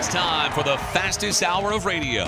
It's time for the fastest hour of radio.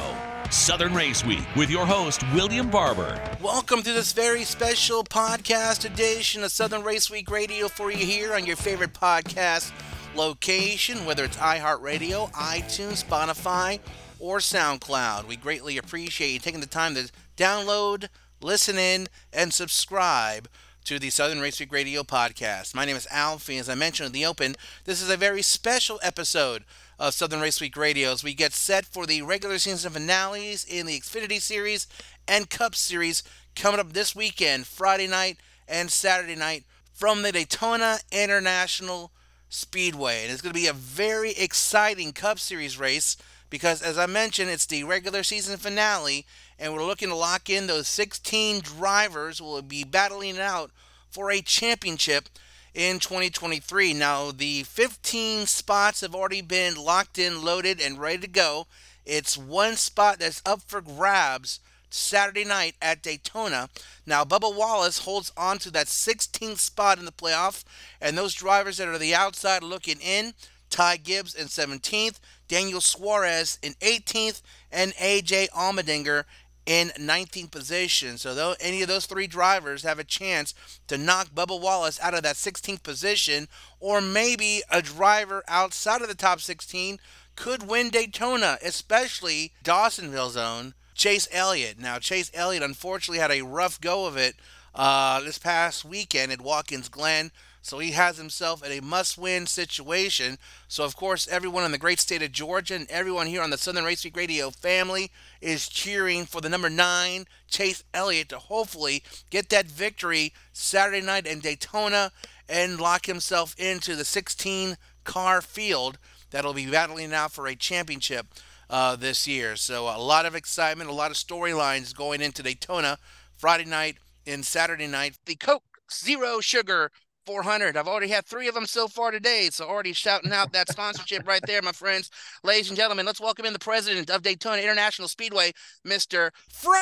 Southern Race Week with your host, William Barber. Welcome to this very special podcast edition of Southern Race Week Radio for you here on your favorite podcast location, whether it's iHeartRadio, iTunes, Spotify, or SoundCloud. We greatly appreciate you taking the time to download, listen in, and subscribe to the Southern Race Week Radio podcast. My name is Alfie. As I mentioned in the open, this is a very special episode of Southern Race Week Radio as we get set for the regular season finales in the Xfinity Series and Cup Series coming up this weekend, Friday night and Saturday night from the Daytona International Speedway. And it's going to be a very exciting Cup Series race because, as I mentioned, it's the regular season finale and we're looking to lock in those 16 drivers who will be battling it out for a championship in 2023. Now, the 15 spots have already been locked in, loaded, and ready to go. It's one spot that's up for grabs Saturday night at Daytona. Now, Bubba Wallace holds on to that 16th spot in the playoff, and those drivers that are the outside looking in Ty Gibbs in 17th, Daniel Suarez in 18th, and AJ Allmendinger in 19th position. So though any of those three drivers have a chance to knock Bubba Wallace out of that 16th position, or maybe a driver outside of the top 16 could win Daytona, especially Dawsonville's own Chase Elliott. Now Chase Elliott unfortunately had a rough go of it uh, this past weekend at Watkins Glen. So he has himself in a must win situation. So, of course, everyone in the great state of Georgia and everyone here on the Southern Race Week Radio family is cheering for the number nine, Chase Elliott, to hopefully get that victory Saturday night in Daytona and lock himself into the 16 car field that'll be battling out for a championship uh, this year. So, a lot of excitement, a lot of storylines going into Daytona Friday night and Saturday night. The Coke Zero Sugar 400. I've already had three of them so far today. So already shouting out that sponsorship right there, my friends. Ladies and gentlemen, let's welcome in the president of Daytona International Speedway, Mr. Frank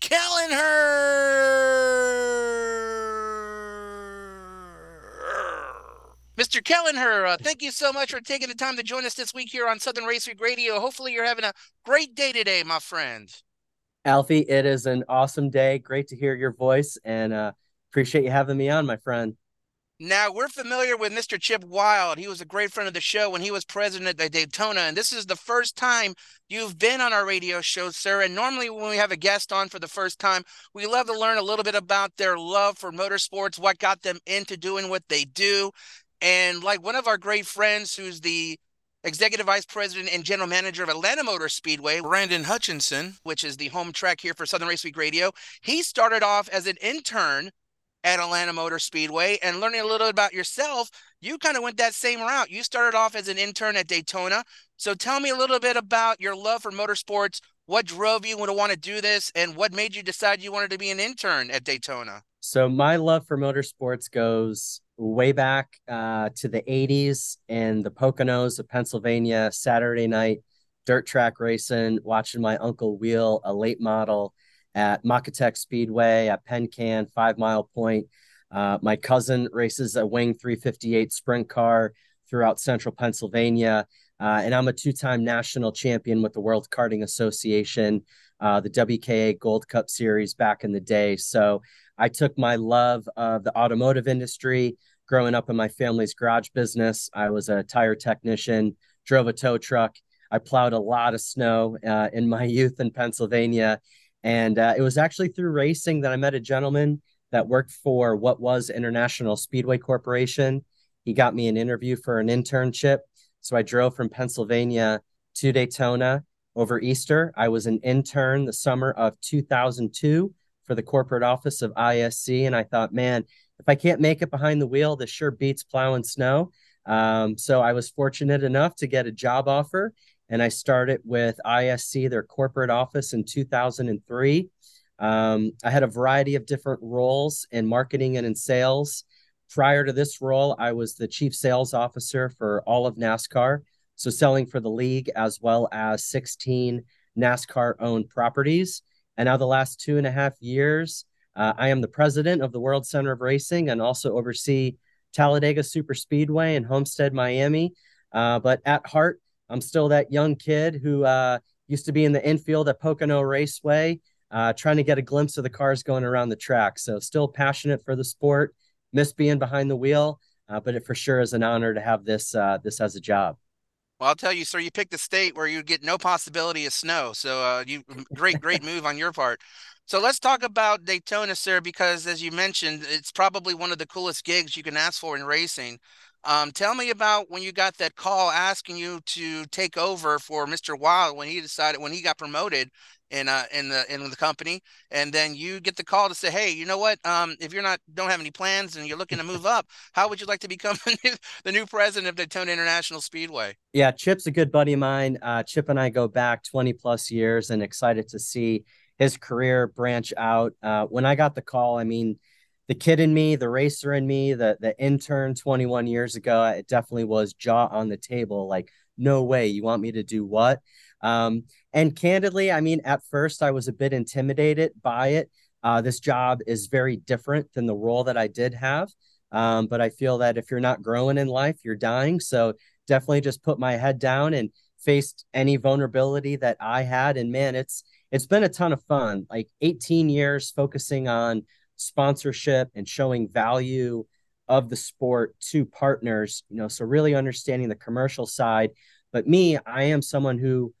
Kelleher. Mr. Kelleher, uh, thank you so much for taking the time to join us this week here on Southern Race Week Radio. Hopefully, you're having a great day today, my friend. Alfie, it is an awesome day. Great to hear your voice and uh, appreciate you having me on, my friend. Now, we're familiar with Mr. Chip Wile. He was a great friend of the show when he was president at Daytona. And this is the first time you've been on our radio show, sir. And normally, when we have a guest on for the first time, we love to learn a little bit about their love for motorsports, what got them into doing what they do. And like one of our great friends who's the Executive Vice President and General Manager of Atlanta Motor Speedway, Brandon Hutchinson, which is the home track here for Southern Race Week Radio. He started off as an intern at Atlanta Motor Speedway and learning a little bit about yourself, you kind of went that same route. You started off as an intern at Daytona. So tell me a little bit about your love for motorsports. What drove you to want to do this and what made you decide you wanted to be an intern at Daytona? So my love for motorsports goes way back uh, to the 80s in the Poconos of Pennsylvania, Saturday night dirt track racing, watching my uncle wheel a late model at Makatech Speedway at Penn Can, Five Mile Point. Uh, my cousin races a Wing 358 sprint car throughout central Pennsylvania. Uh, and I'm a two time national champion with the World Karting Association, uh, the WKA Gold Cup Series back in the day. So I took my love of the automotive industry growing up in my family's garage business. I was a tire technician, drove a tow truck. I plowed a lot of snow uh, in my youth in Pennsylvania. And uh, it was actually through racing that I met a gentleman that worked for what was International Speedway Corporation. He got me an interview for an internship. So I drove from Pennsylvania to Daytona over Easter. I was an intern the summer of 2002 for the corporate office of ISC. And I thought, man, if I can't make it behind the wheel, this sure beats plowing snow. Um, so I was fortunate enough to get a job offer, and I started with ISC, their corporate office, in 2003. Um, I had a variety of different roles in marketing and in sales. Prior to this role, I was the chief sales officer for all of NASCAR, so selling for the league as well as 16 NASCAR owned properties. And now, the last two and a half years, uh, I am the president of the World Center of Racing and also oversee Talladega Super Speedway in Homestead, Miami. Uh, but at heart, I'm still that young kid who uh, used to be in the infield at Pocono Raceway, uh, trying to get a glimpse of the cars going around the track. So still passionate for the sport, miss being behind the wheel, uh, but it for sure is an honor to have this uh, this as a job. Well, I'll tell you, sir, you picked a state where you get no possibility of snow. So uh, you great, great move on your part. So let's talk about Daytona, sir, because as you mentioned, it's probably one of the coolest gigs you can ask for in racing. Um, tell me about when you got that call asking you to take over for Mr. Wile when he decided when he got promoted in uh in the in the company, and then you get the call to say, hey, you know what? Um, if you're not don't have any plans and you're looking to move up, how would you like to become the new, the new president of Daytona International Speedway? Yeah, Chip's a good buddy of mine. Uh, Chip and I go back 20 plus years, and excited to see his career branch out. Uh, when I got the call, I mean the kid in me, the racer in me, the the intern 21 years ago, it definitely was jaw on the table. Like, no way, you want me to do what? Um, and candidly, I mean, at first I was a bit intimidated by it. Uh, this job is very different than the role that I did have. Um, but I feel that if you're not growing in life, you're dying. So definitely just put my head down and faced any vulnerability that I had. And man, it's it's been a ton of fun. Like 18 years focusing on sponsorship and showing value of the sport to partners you know so really understanding the commercial side. But me i am someone who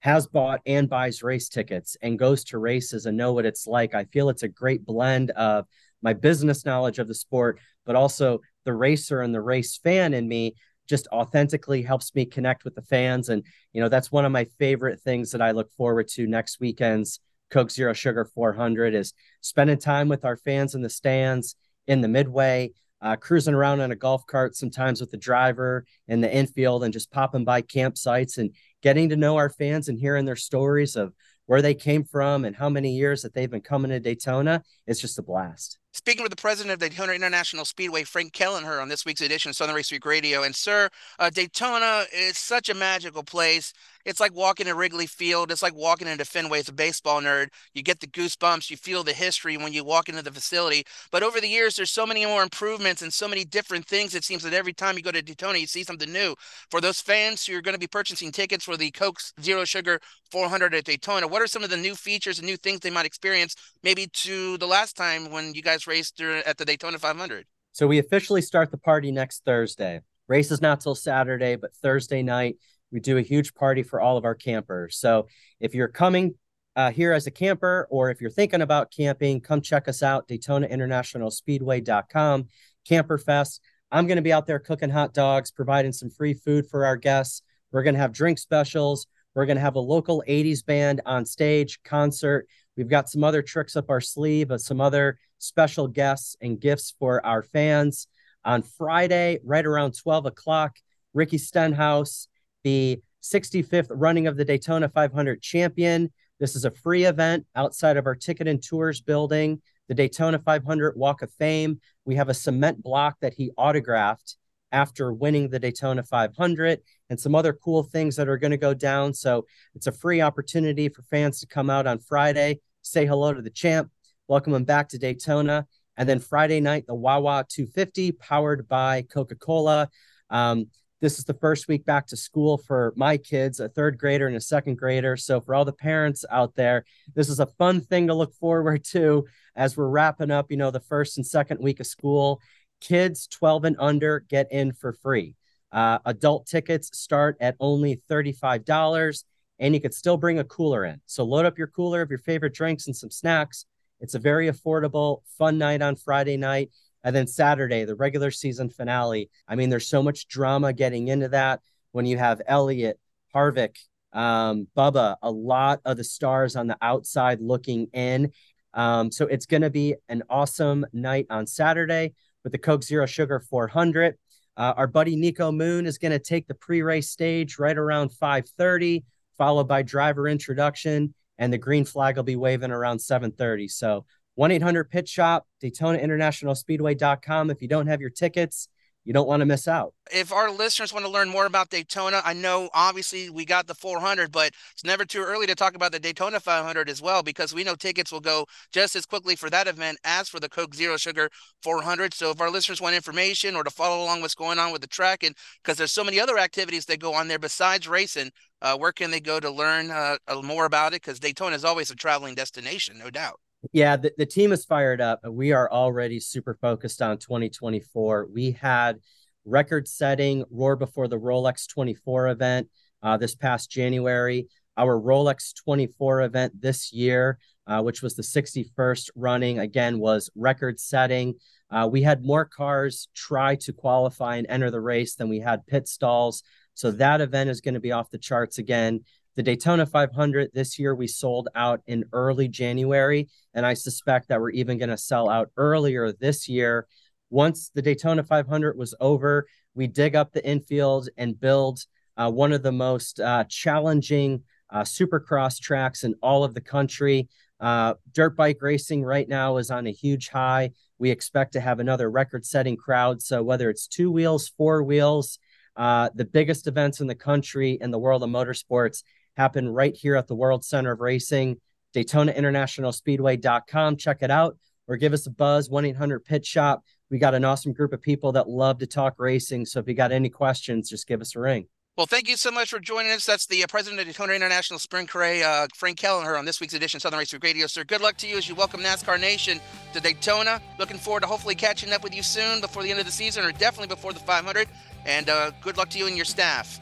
has bought and buys race tickets and goes to races and know what it's like. I feel it's a great blend of my business knowledge of the sport but also the racer and the race fan in me just authentically helps me connect with the fans. And you know that's one of my favorite things that i look forward to next weekend's Coke Zero Sugar 400 is spending time with our fans in the stands in the midway, uh, cruising around in a golf cart, sometimes with the driver in the infield, and just popping by campsites and getting to know our fans and hearing their stories of where they came from and how many years that they've been coming to Daytona. It's just a blast. Speaking with the president of the Daytona International Speedway, Frank Kelleher, on this week's edition of Southern Race Week Radio. And, sir, uh, Daytona is such a magical place. It's like walking in Wrigley Field. It's like walking into Fenway as a baseball nerd. You get the goosebumps. You feel the history when you walk into the facility. But over the years, there's so many more improvements and so many different things. It seems that every time you go to Daytona, you see something new. For those fans who are going to be purchasing tickets for the Coke Zero Sugar 400 at Daytona, what are some of the new features and new things they might experience maybe to the last time when you guys raced at the Daytona 500? So we officially start the party next Thursday. Race is not till Saturday, but Thursday night we do a huge party for all of our campers. So if you're coming uh, here as a camper, or if you're thinking about camping, come check us out, DaytonaInternationalSpeedway.com, Camper Fest. I'm going to be out there cooking hot dogs, providing some free food for our guests. We're going to have drink specials. We're going to have a local 80s band on stage, concert. We've got some other tricks up our sleeve, some other special guests and gifts for our fans. On Friday, right around 12 o'clock, Ricky Stenhouse the 65th running of the Daytona 500 champion. This is a free event outside of our ticket and tours building, the Daytona 500 Walk of Fame. We have a cement block that he autographed after winning the Daytona 500 and some other cool things that are going to go down. So it's a free opportunity for fans to come out on Friday, say hello to the champ, welcome him back to Daytona. And then Friday night, the Wawa 250 powered by Coca Cola. Um, this is the first week back to school for my kids, a third grader and a second grader. So, for all the parents out there, this is a fun thing to look forward to as we're wrapping up, you know, the first and second week of school. Kids 12 and under get in for free. Uh, adult tickets start at only $35, and you could still bring a cooler in. So, load up your cooler of your favorite drinks and some snacks. It's a very affordable, fun night on Friday night. And then Saturday, the regular season finale. I mean, there's so much drama getting into that when you have Elliott, Harvick, um, Bubba, a lot of the stars on the outside looking in. Um, so it's going to be an awesome night on Saturday with the Coke Zero Sugar 400. Uh, our buddy Niko Moon is going to take the pre-race stage right around 5:30, followed by driver introduction, and the green flag will be waving around 7:30. So 1 800 Pit Shop, Daytona International Speedway.com. If you don't have your tickets, you don't want to miss out. If our listeners want to learn more about Daytona, I know obviously we got the 400, but it's never too early to talk about the Daytona 500 as well because we know tickets will go just as quickly for that event as for the Coke Zero Sugar 400. So if our listeners want information or to follow along what's going on with the track, and because there's so many other activities that go on there besides racing, uh, where can they go to learn uh, more about it? Because Daytona is always a traveling destination, no doubt. Yeah, the, the team is fired up. We are already super focused on 2024. We had record setting Roar Before the Rolex 24 event uh, this past January. Our Rolex 24 event this year, uh, which was the 61st running, again, was record setting. Uh, we had more cars try to qualify and enter the race than we had pit stalls. So that event is going to be off the charts again. The Daytona 500 this year, we sold out in early January, and I suspect that we're even going to sell out earlier this year. Once the Daytona 500 was over, we dig up the infield and build uh, one of the most uh, challenging uh, supercross tracks in all of the country. Uh, dirt bike racing right now is on a huge high. We expect to have another record setting crowd. So, whether it's two wheels, four wheels, uh, the biggest events in the country in the world of motorsports happen right here at the World Center of Racing, Daytona International Speedway.com. Check it out or give us a buzz 1-800 pit shop. We got an awesome group of people that love to talk racing. So if you got any questions, just give us a ring. Well, thank you so much for joining us. That's the uh, president of Daytona International Sprint Career, uh, Frank Kelleher, on this week's edition of Southern Race Week Radio. Sir, good luck to you as you welcome NASCAR Nation to Daytona. Looking forward to hopefully catching up with you soon before the end of the season, or definitely before the 500. And uh, good luck to you and your staff.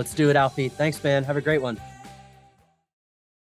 Let's do it, Alfie. Thanks, man. Have a great one.